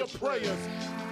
your prayers.